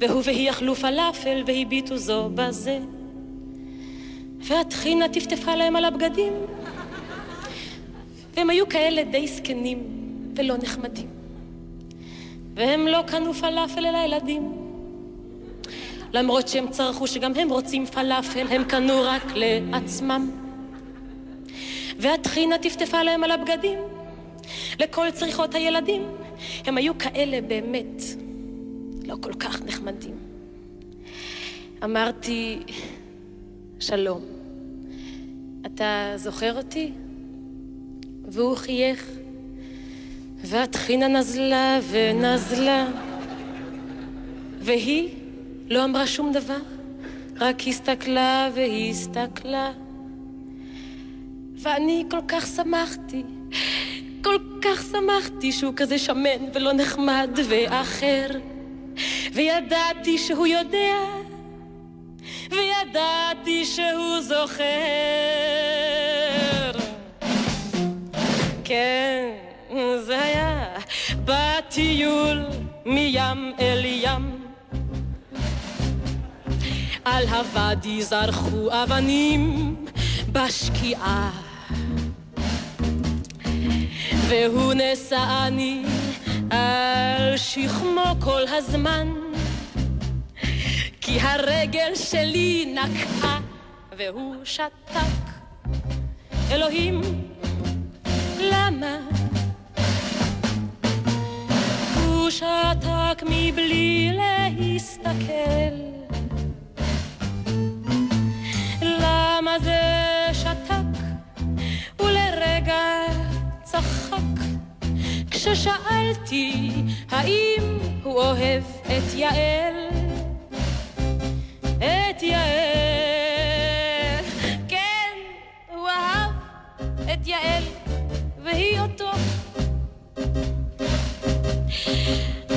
והוא והיא אכלו פלאפל והביטו זו בזה. והטחינה טפטפה להם על הבגדים. והם היו כאלה די זקנים ולא נחמדים. והם לא קנו פלאפל לילדים. למרות שהם צרחו שגם הם רוצים פלאפל, הם קנו רק לעצמם. והטחינה טפטפה להם על הבגדים, לכל צריכות הילדים. הם היו כאלה באמת לא כל כך נחמדים. אמרתי, שלום, אתה זוכר אותי? והוא חייך. והטחינה נזלה ונזלה, והיא לא אמרה שום דבר, רק הסתכלה והסתכלה. ואני כל כך שמחתי, כל כך שמחתי שהוא כזה שמן ולא נחמד ואחר. וידעתי שהוא יודע, וידעתי שהוא זוכר. כן. זה היה בטיול מים אל ים. על הוואדי זרחו אבנים בשקיעה. והוא נשאני על שכמו כל הזמן, כי הרגל שלי נקעה והוא שתק. אלוהים, למה? שתק מבלי להסתכל. למה זה שתק ולרגע צחק כששאלתי האם הוא אוהב את יעל? את יעל, כן, הוא אהב את יעל והיא אותו.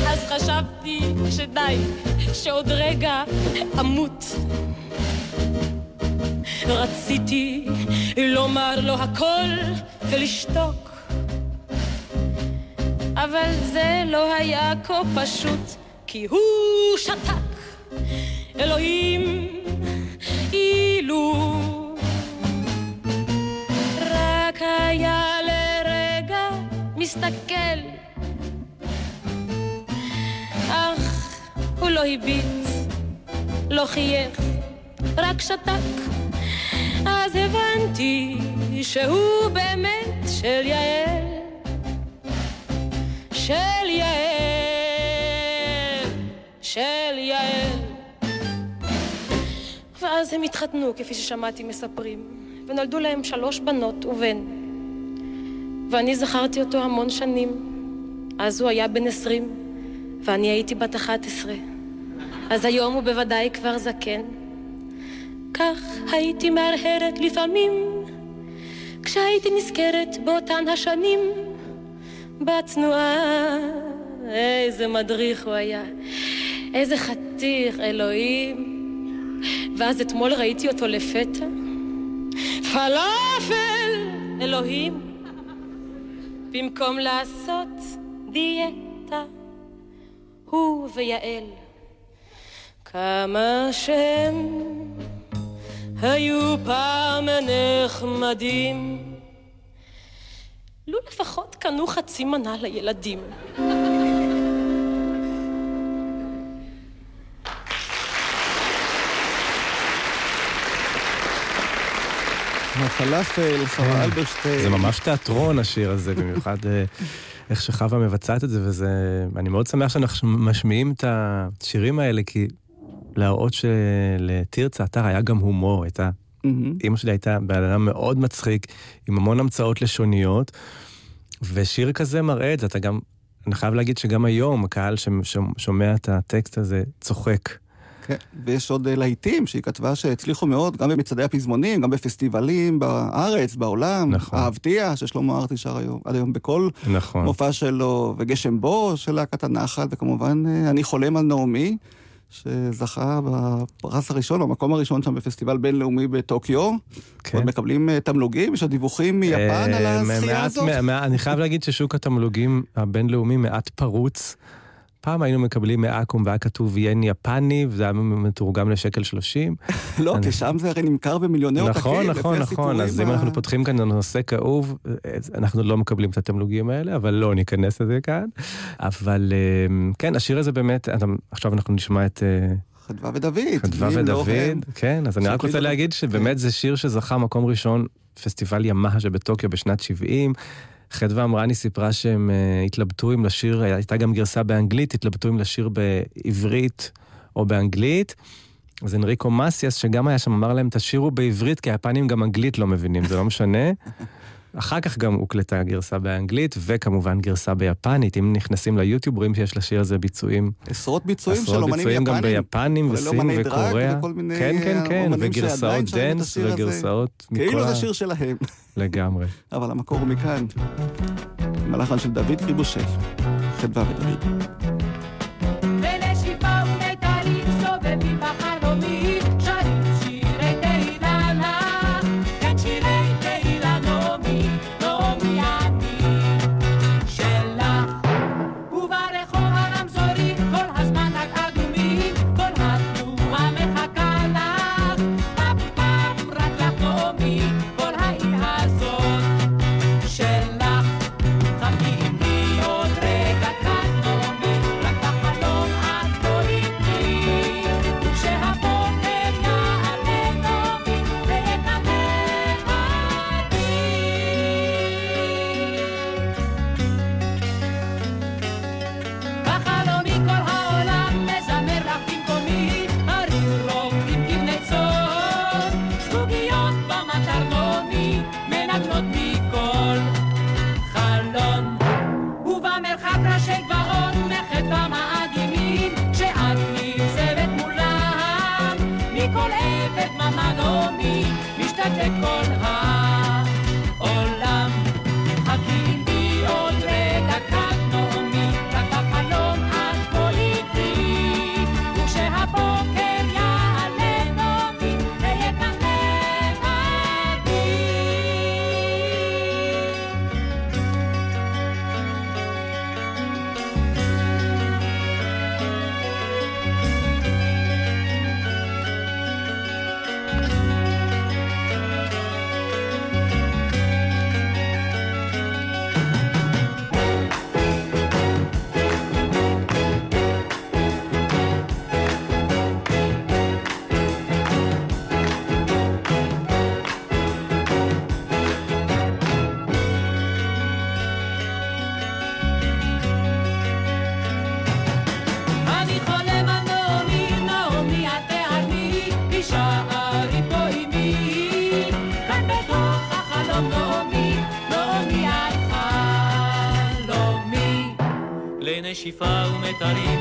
אז חשבתי שדי, שעוד רגע אמות. רציתי לומר לו הכל ולשתוק, אבל זה לא היה כה פשוט, כי הוא שתק. אלוהים, אילו רק היה לרגע מסתכל הוא לא הביט, לא חייך, רק שתק. אז הבנתי שהוא באמת של יעל, של יעל, של יעל. ואז הם התחתנו, כפי ששמעתי מספרים, ונולדו להם שלוש בנות ובן. ואני זכרתי אותו המון שנים. אז הוא היה בן עשרים, ואני הייתי בת אחת עשרה. אז היום הוא בוודאי כבר זקן. כך הייתי מהרהרת לפעמים, כשהייתי נזכרת באותן השנים, בתנועה. איזה מדריך הוא היה, איזה חתיך, אלוהים. ואז אתמול ראיתי אותו לפתע. פלאפל, אלוהים, במקום לעשות דיאטה, הוא ויעל. כמה שהם היו פעם נחמדים, לו לפחות קנו חצי מנה לילדים. הפלאפל, חווה אלברשטיין. זה ממש תיאטרון השיר הזה, במיוחד אה, איך שחווה מבצעת את זה, וזה... אני מאוד שמח שאנחנו משמיעים את השירים האלה, כי להראות שלתרצה אתר היה גם הומור, הייתה... אימא שלי הייתה בן אדם מאוד מצחיק, עם המון המצאות לשוניות, ושיר כזה מראה את זה, אתה גם... אני חייב להגיד שגם היום הקהל ששומע את הטקסט הזה צוחק. כן, ויש עוד אה, להיטים שהיא כתבה שהצליחו מאוד, גם במצעדי הפזמונים, גם בפסטיבלים בארץ, בעולם. נכון. אהבתיה, ששלמה ארצי שר היום, עד היום בכל נכון. מופע שלו, וגשם בו של להקת הנחל, וכמובן אה, אני חולם על נעמי, שזכה בפרס הראשון, במקום הראשון שם בפסטיבל בינלאומי בטוקיו. כן. עוד מקבלים אה, תמלוגים, יש עוד דיווחים מיפן על אה, הזכייה מעט- הזאת. אני חייב להגיד ששוק התמלוגים הבינלאומי מעט פרוץ. פעם היינו מקבלים מאקו"ם והיה כתוב ין יפני, וזה היה מתורגם לשקל שלושים. לא, כי שם זה הרי נמכר במיליוני עותקים, נכון, לפי נכון, נכון. הסיפורים אז אם אנחנו פותחים כאן נושא כאוב, אנחנו לא מקבלים את התמלוגים האלה, אבל לא ניכנס לזה כאן. אבל אה, כן, השיר הזה באמת, עכשיו אנחנו נשמע את אה, חדווה ודוד. חדווה לא ודוד. כן, אז אני רק רוצה להגיד שבאמת זה שיר שזכה מקום ראשון, פסטיבל ימאה שבטוקיו בשנת 70. חדווה אמרני סיפרה שהם uh, התלבטו אם לשיר, הייתה גם גרסה באנגלית, התלבטו אם לשיר בעברית או באנגלית. אז אנריקו מסיאס, שגם היה שם, אמר להם, תשירו בעברית, כי היפנים גם אנגלית לא מבינים, זה לא משנה. אחר כך גם הוקלטה גרסה באנגלית, וכמובן גרסה ביפנית. אם נכנסים ליוטיוב, רואים שיש לשיר הזה ביצועים. עשרות ביצועים של עשרות אומנים ביצועים גם יפנים. ביפנים כולל וסין וקוריאה. כן, כן, כן, אומנים וגרסאות דנס. וגרסאות מכל כאילו. זה שיר שלהם, לגמרי. אבל המקור הוא מכאן. עם הלחן של דוד קריבושי, חדווה ודוד. Faute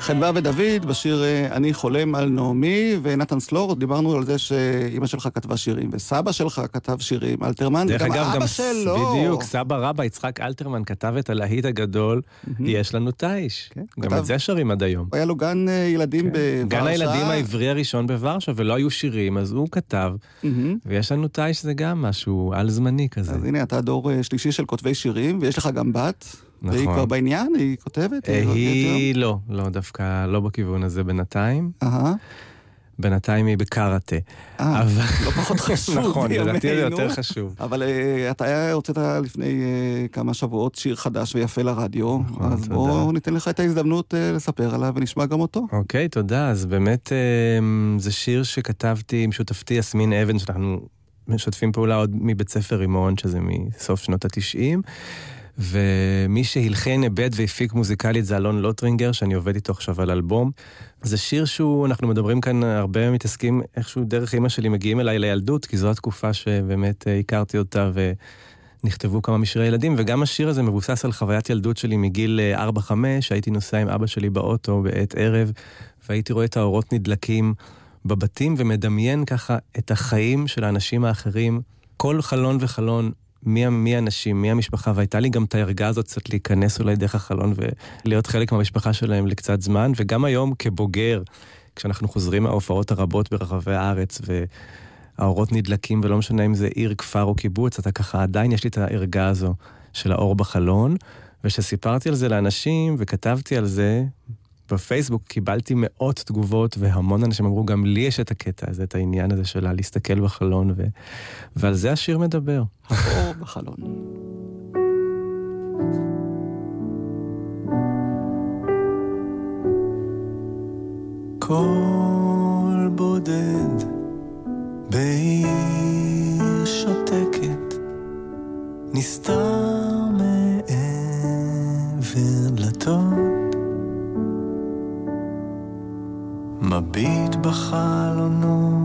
חדווה ודוד בשיר אה, "אני חולם על נעמי", ונתן סלור, דיברנו על זה שאימא שלך כתבה שירים, וסבא שלך כתב שירים, אלתרמן, וגם אגב, אבא גם שלו. בדיוק, סבא רבא יצחק אלתרמן כתב את הלהיט הגדול, יש לנו תיש. גם כן, כתב- את זה שרים עד היום. היה לו גן אה, ילדים בוורשה. גן הילדים העברי הראשון בוורשה, ולא היו שירים, אז הוא כתב, מהמם. ויש לנו תיש זה גם משהו על-זמני כזה. אז הנה, אתה דור אה, שלישי של כותבי שירים, ויש לך גם בת. והיא נכון. כבר בעניין? היא כותבת? אה, יותר? היא לא, לא, דווקא לא בכיוון הזה בינתיים. אהה. בינתיים היא בקראטה. אה, אבל- לא פחות חשוב נכון, לדעתי זה. יותר חשוב. אבל אה, אתה הוצאת לפני אה, כמה שבועות שיר חדש ויפה לרדיו, נכון, אז תודה. בואו ניתן לך את ההזדמנות אה, לספר עליו ונשמע גם אותו. אוקיי, תודה. אז באמת אמ, זה שיר שכתבתי עם שותפתי יסמין אבן, שאנחנו משתפים פעולה עוד מבית ספר רימון, שזה מסוף שנות התשעים. ומי שהלחין, עבד והפיק מוזיקלית זה אלון לוטרינגר, שאני עובד איתו עכשיו על אלבום. זה שיר שהוא, אנחנו מדברים כאן, הרבה מתעסקים איכשהו דרך אימא שלי מגיעים אליי לילדות, כי זו התקופה שבאמת אה, הכרתי אותה ונכתבו כמה משירי ילדים, וגם השיר הזה מבוסס על חוויית ילדות שלי מגיל אה, 4-5, שהייתי נוסע עם אבא שלי באוטו בעת ערב, והייתי רואה את האורות נדלקים בבתים ומדמיין ככה את החיים של האנשים האחרים, כל חלון וחלון. מי, מי האנשים, מי המשפחה, והייתה לי גם את הערגה הזאת קצת להיכנס אולי דרך החלון ולהיות חלק מהמשפחה שלהם לקצת זמן, וגם היום כבוגר, כשאנחנו חוזרים מההופעות הרבות ברחבי הארץ, והאורות נדלקים, ולא משנה אם זה עיר, כפר או קיבוץ, אתה ככה, עדיין יש לי את הערגה הזו של האור בחלון, וכשסיפרתי על זה לאנשים וכתבתי על זה, בפייסבוק קיבלתי מאות תגובות, והמון אנשים אמרו, גם לי יש את הקטע הזה, את העניין הזה של להסתכל בחלון, ו... ועל זה השיר מדבר. האור בחלון. קול בודד בעיר שותקת נסתר מביט בחלונות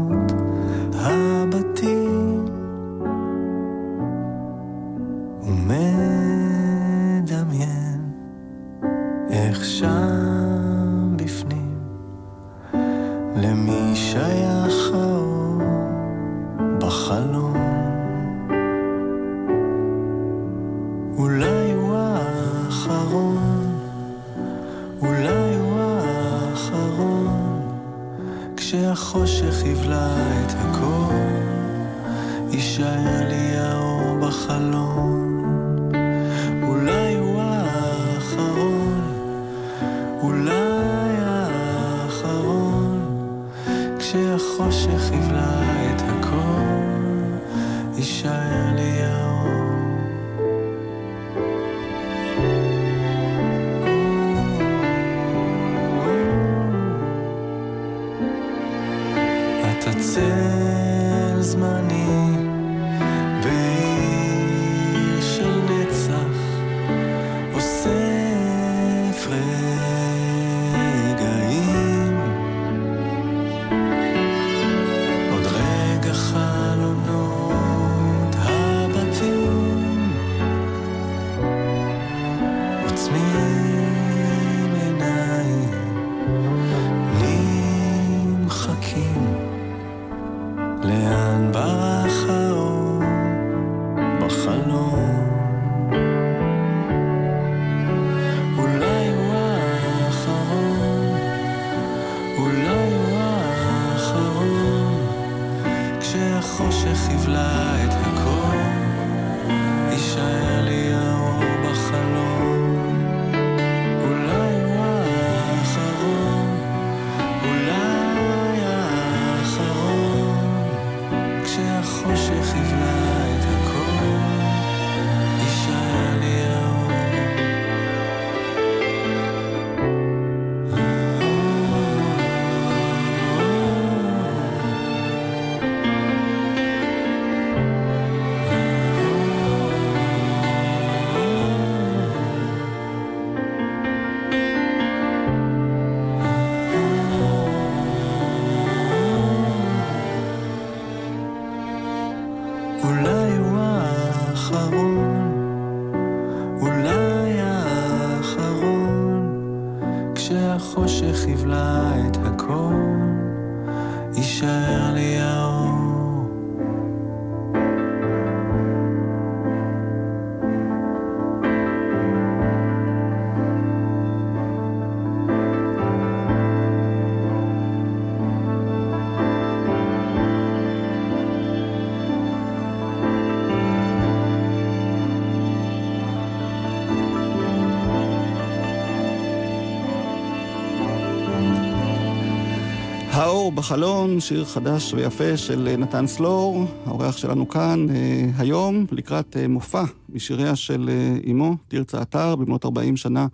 האור בחלון, שיר חדש ויפה של נתן סלור, האורח שלנו כאן אה, היום, לקראת אה, מופע משיריה של אה, אמו, תרצה אתר, במלאת 40 שנה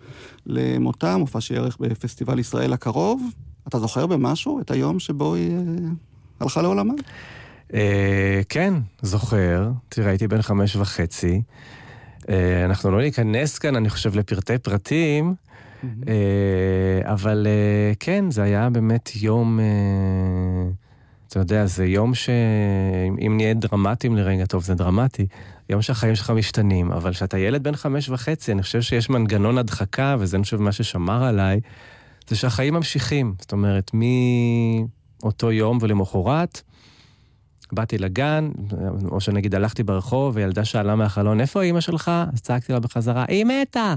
למותה, מופע שיערך בפסטיבל ישראל הקרוב. אתה זוכר במשהו את היום שבו היא אה, הלכה לעולמה? אה, כן, זוכר. תראה, הייתי בן חמש וחצי. אה, אנחנו לא ניכנס כאן, אני חושב, לפרטי פרטים. אה, אבל אה, כן, זה היה באמת יום, אה, אתה יודע, זה יום שאם נהיה דרמטיים לרגע, טוב, זה דרמטי, יום שהחיים שלך משתנים, אבל כשאתה ילד בן חמש וחצי, אני חושב שיש מנגנון הדחקה, וזה אני חושב מה ששמר עליי, זה שהחיים ממשיכים. זאת אומרת, מאותו יום ולמחרת, באתי לגן, או שנגיד הלכתי ברחוב, וילדה שאלה מהחלון, איפה אימא שלך? אז צעקתי לה בחזרה, היא מתה!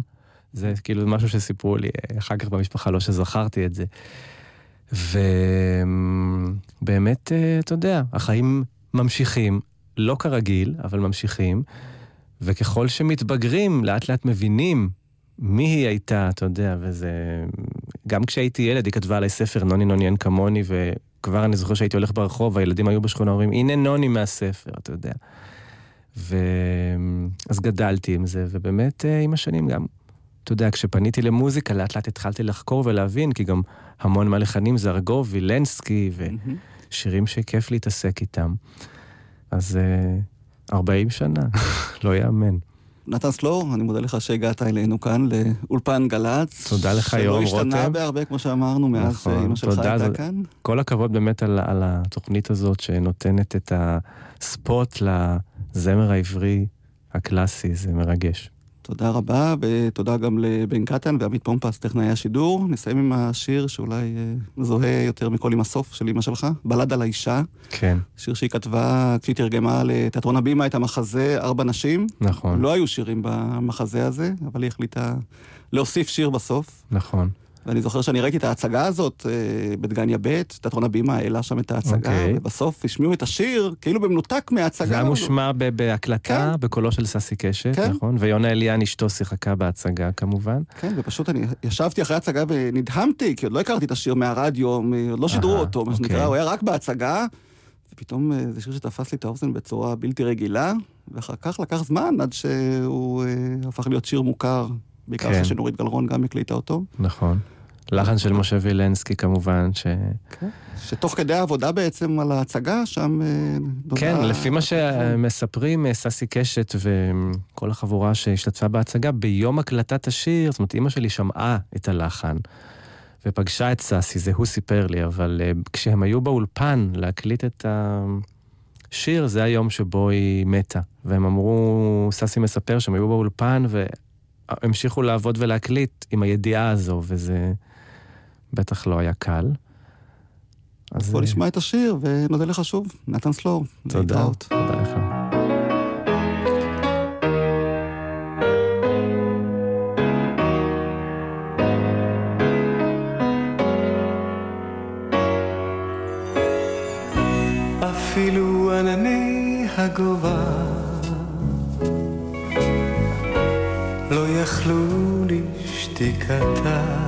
זה כאילו משהו שסיפרו לי אחר כך במשפחה, לא שזכרתי את זה. ובאמת, אה, אתה יודע, החיים ממשיכים, לא כרגיל, אבל ממשיכים, וככל שמתבגרים, לאט לאט מבינים מי היא הייתה, אתה יודע, וזה... גם כשהייתי ילד, היא כתבה עליי ספר, נוני נוני אין כמוני, וכבר אני זוכר שהייתי הולך ברחוב, הילדים היו בשכונה, אומרים, הנה נוני מהספר, אתה יודע. ו... אז גדלתי עם זה, ובאמת אה, עם השנים גם אתה יודע, כשפניתי למוזיקה, לאט לאט התחלתי לחקור ולהבין, כי גם המון מהלחנים זה ארגוב, וילנסקי, ושירים שכיף להתעסק איתם. אז uh, 40 שנה, לא יאמן. נתן סלור, אני מודה לך שהגעת אלינו כאן לאולפן גל"צ. תודה לך, יורם רותם. שלא השתנה בהרבה, כמו שאמרנו, מאז נכון, שאימא שלך הייתה זה... כאן. כל הכבוד באמת על, על התוכנית הזאת שנותנת את הספוט לזמר העברי הקלאסי, זה מרגש. תודה רבה, ותודה גם לבן קטן ועמית פומפס, טכנאי השידור. נסיים עם השיר שאולי אה, מזוהה יותר מכל עם הסוף של אמא שלך, בלד על האישה. כן. שיר שהיא כתבה כשהיא תרגמה לתיאטרון הבימה את המחזה ארבע נשים. נכון. לא היו שירים במחזה הזה, אבל היא החליטה להוסיף שיר בסוף. נכון. ואני זוכר שאני ראיתי את ההצגה הזאת אה, בדגניה ב', תיאטרון הבימה העלה שם את ההצגה, okay. אוקיי. ובסוף השמיעו את השיר, כאילו במנותק מההצגה. זה היה מושמע בהקלטה, כן. בקולו של ססי קשת, כן. נכון? ויונה אליאן אשתו שיחקה בהצגה כמובן. כן, ופשוט אני ישבתי אחרי ההצגה ונדהמתי, כי עוד לא הכרתי את השיר מהרדיו, עוד לא שידרו אותו, מה שנקרא, אוקיי. הוא היה רק בהצגה, ופתאום אה, זה שיר שתפס לי את האוזן בצורה בלתי רגילה, ואחר כך לקח זמן עד שהוא אה, הפך להיות שיר מוכר. בעיקר כן. שנורית גלרון גם הקליטה אותו. נכון. לחן של משה וילנסקי כמובן, ש... כן. שתוך כדי העבודה בעצם על ההצגה, שם... אה, כן, לפי מה שמספרים אה, ססי קשת וכל החבורה שהשתתפה בהצגה, ביום הקלטת השיר, זאת אומרת, אימא שלי שמעה את הלחן. ופגשה את ססי, זה הוא סיפר לי, אבל uh, כשהם היו באולפן להקליט את השיר, זה היום שבו היא מתה. והם אמרו, ססי מספר שהם היו באולפן והמשיכו לעבוד ולהקליט עם הידיעה הזו, וזה בטח לא היה קל. אז בוא נשמע את השיר ונודה לך שוב, נתן סלור. תודה, תודה לך. אפילו ענני הגובה לא יכלו לשתיקתה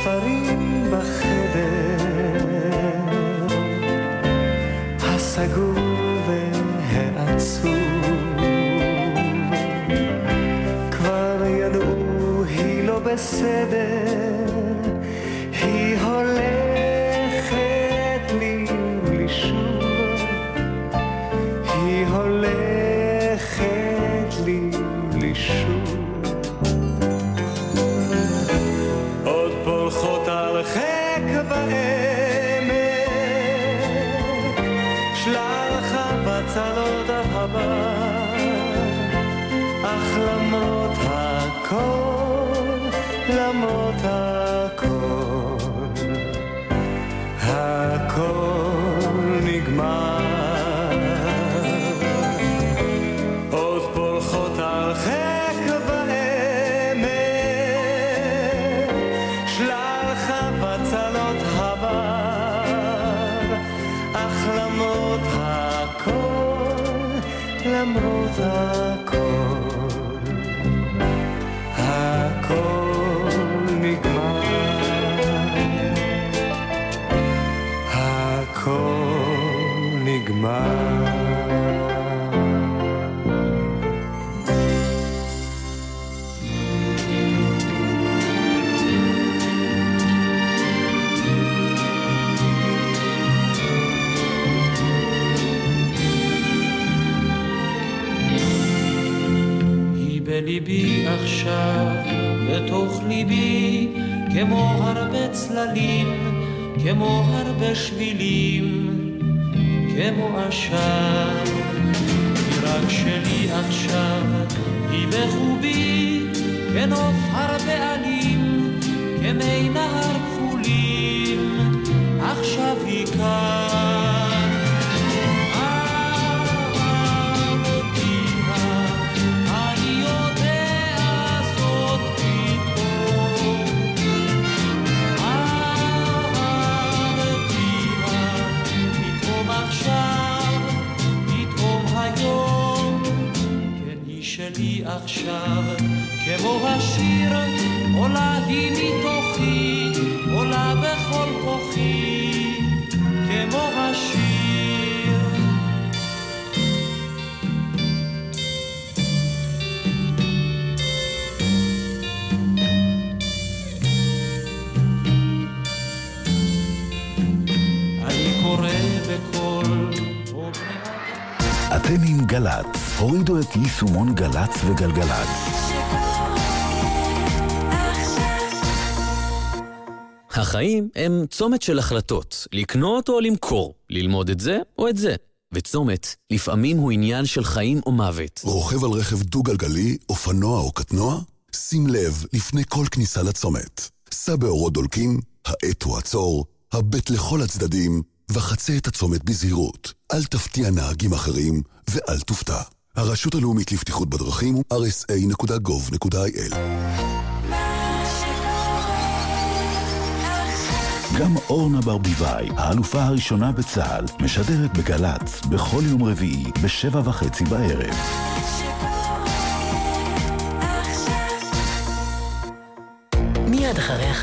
הספרים בחדר. הסגור היא בליבי עכשיו, בתוך ליבי, כמו הרבה צללים, כמו הרבה שבילים, כמו עשן. היא רק שלי עכשיו, היא בחובי, כנוף הרבה עלים, כמי נהר כחולים, עכשיו היא כאן. עכשיו, כמו השיר, עולה היא מתוכי, עולה בכל כוחי, גל"צ, הורידו את יישומון גל"צ וגלגלצ. החיים הם צומת של החלטות, לקנות או למכור, ללמוד את זה או את זה. וצומת, לפעמים הוא עניין של חיים או מוות. רוכב על רכב דו-גלגלי, אופנוע או קטנוע? שים לב לפני כל כניסה לצומת. סע באורות דולקים, האט הוא עצור, הבט לכל הצדדים, וחצה את הצומת בזהירות. אל תפתיע נהגים אחרים ואל תופתע. הרשות הלאומית לבטיחות בדרכים, הוא rsa.gov.il גם אורנה ברביבאי, האלופה הראשונה בצה"ל, משדרת בגל"צ בכל יום רביעי בשבע וחצי בערב. מיד אחרי החדשים